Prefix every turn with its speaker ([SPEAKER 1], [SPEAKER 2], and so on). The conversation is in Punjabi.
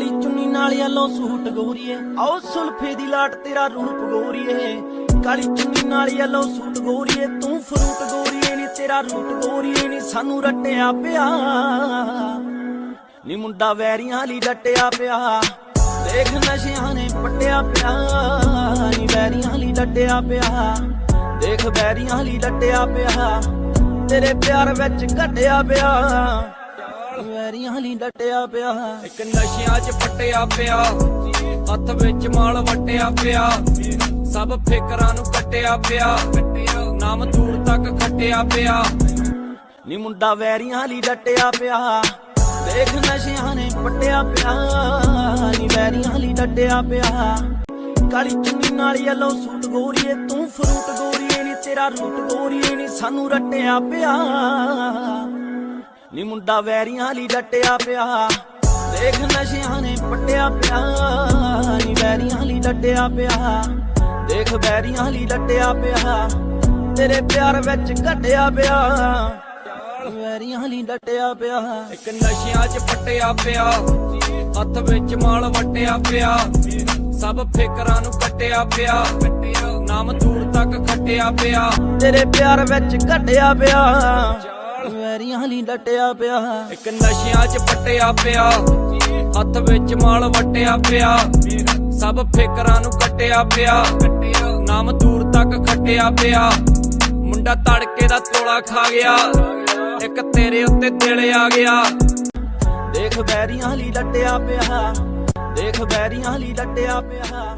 [SPEAKER 1] ਕਾਲੀ ਚੁੰਨੀ ਨਾਲ ਯੈਲੋ ਸੂਟ ਗੋਰੀਏ। ਆਓ ਸੁਲਫੇ ਦੀ ਲਾਟ ਤੇਰਾ ਰੂਪ ਗੋਰੀਏ। ਕਾਲੀ ਚੁੰਨੀ ਨਾਲ ਯੈਲੋ ਸੂਟ ਗੋਰੀਏ। ਤੂੰ ਫਰੂਟ ਗੋਰੀਏ ਨੀ, ਤੇਰਾ ਰੂਟ ਗੋਰੀਏ ਨੀ। ਸਾਨੂੰ ਰੱਟਿਆ ਪਿਆ। ਨੀ ਮੁੰਡਾ ਵੈਰੀਆਂ ਲਈ ਡਟਿਆ ਪਿਆ। ਦੇਖ ਨਸ਼ਿਆਂ ਨੇ ਪੱਟਿਆ ਪਿਆ। ਨੀ ਵੈਰੀਆਂ ਲਈ ਡਟਿਆ ਪਿਆ। ਦੇਖ ਵੈਰੀਆਂ ਲਈ ਡਟਿਆ ਪਿਆ। ਤੇਰੇ ਪਿਆਰ ਵਿੱਚ ਘਟਿਆ ਪਿਆ। ਵੈਰੀਆਂ ਲਈ ਡਟਿਆ ਪਿਆ।
[SPEAKER 2] ਇੱਕ ਨਸ਼ਿਆਂ 'ਚ ਪੱਟਿਆ ਪਿਆ। ਹੱਥ ਵਿੱਚ ਮਾਲ ਵਟਿਆ ਪਿਆ। ਸਭ ਫਿਕਰਾਂ ਨੂੰ ਕੱਟਿਆ ਪਿਆ। ਨਾਮ ਦੂਰ ਤੱਕ ਖੱਟਿਆ ਪਿਆ।
[SPEAKER 1] ਨੀ ਮੁੰਡਾ ਵੈਰੀਆਂ ਲਈ ਡਟਿਆ ਪਿਆ। ਦੇਖ ਨਸ਼ਿਆਂ ਨੇ ਪੱਟਿਆ ਪਿਆ। ਨੀ ਵੈਰੀਆਂ ਲਈ ਡਟਿਆ ਪਿਆ। ਕਾਲੀ ਚੁੰਨੀ ਨਾਲ ਯੈਲੋ ਸੂਟ ਗੋਰੀਏ, ਤੂੰ ਫਰੂਟ ਗੋਰੀਏ, ਨੀ ਤੇਰਾ ਰੂਟ ਗੋਰੀਏ, ਨੀ ਸਾਨੂੰ ਰੱਟਿਆ ਪਿਆ। ਨੀ ਮੁੰਡਾ ਵੈਰੀਆਂ ਲਈ ਡਟਿਆ ਪਿਆ। ਦੇਖ ਨਸ਼ਿਆਂ ਨੇ ਪੱਟਿਆ ਪਿਆ। ਨੀ ਵੈਰੀਆਂ ਲਈ ਡਟਿਆ ਪਿਆ। ਦੇਖ ਵੈਰੀਆਂ ਲਈ ਡਟਿਆ ਪਿਆ। ਤੇਰੇ ਪਿਆਰ ਵਿੱਚ ਘਟਿਆ ਪਿਆ। ਵੈਰੀਆਂ ਲਈ ਡਟਿਆ ਪਿਆ।
[SPEAKER 2] ਇੱਕ ਨਸ਼ਿਆਂ 'ਚ ਪੱਟਿਆ ਪਿਆ। ਹੱਥ ਵਿੱਚ ਮਾਲ ਵਟਿਆ ਪਿਆ। ਸਭ ਫਿਕਰਾਂ ਨੂੰ ਕੱਟਿਆ ਪਿਆ। ਨਾਮ ਦੂਰ ਤੱਕ ਖੱਟਿਆ ਪਿਆ।
[SPEAKER 1] ਤੇਰੇ ਪਿਆਰ ਵਿੱਚ ਘਟਿਆ ਪਿਆ। ਵੈਰੀਆਂ ਲਈ ਡਟਿਆ ਪਿਆ।
[SPEAKER 2] ਇੱਕ ਨਸ਼ਿਆਂ 'ਚ ਪੱਟਿਆ ਪਿਆ, ਹੱਥ ਵਿੱਚ ਮਾਲ ਵਟਿਆ ਪਿਆ, ਸਭ ਫਿਕਰਾਂ ਨੂੰ ਕੱਟਿਆ ਪਿਆ, ਨਾਮ ਦੂਰ ਤੱਕ ਖੱਟਿਆ ਪਿਆ, ਮੁੰਡਾ ਤੜਕੇ ਦਾ ਤੋਲਾ ਖਾ ਗਿਆ, ਇੱਕ ਤੇਰੇ ਉੱਤੇ ਦਿਲ ਆ ਗਿਆ।
[SPEAKER 1] ਦੇਖ ਵੈਰੀਆਂ ਲਈ ਡਟਿਆ ਪਿਆ, ਦੇਖ ਵੈਰੀਆਂ ਲਈ ਡਟਿਆ ਪਿਆ।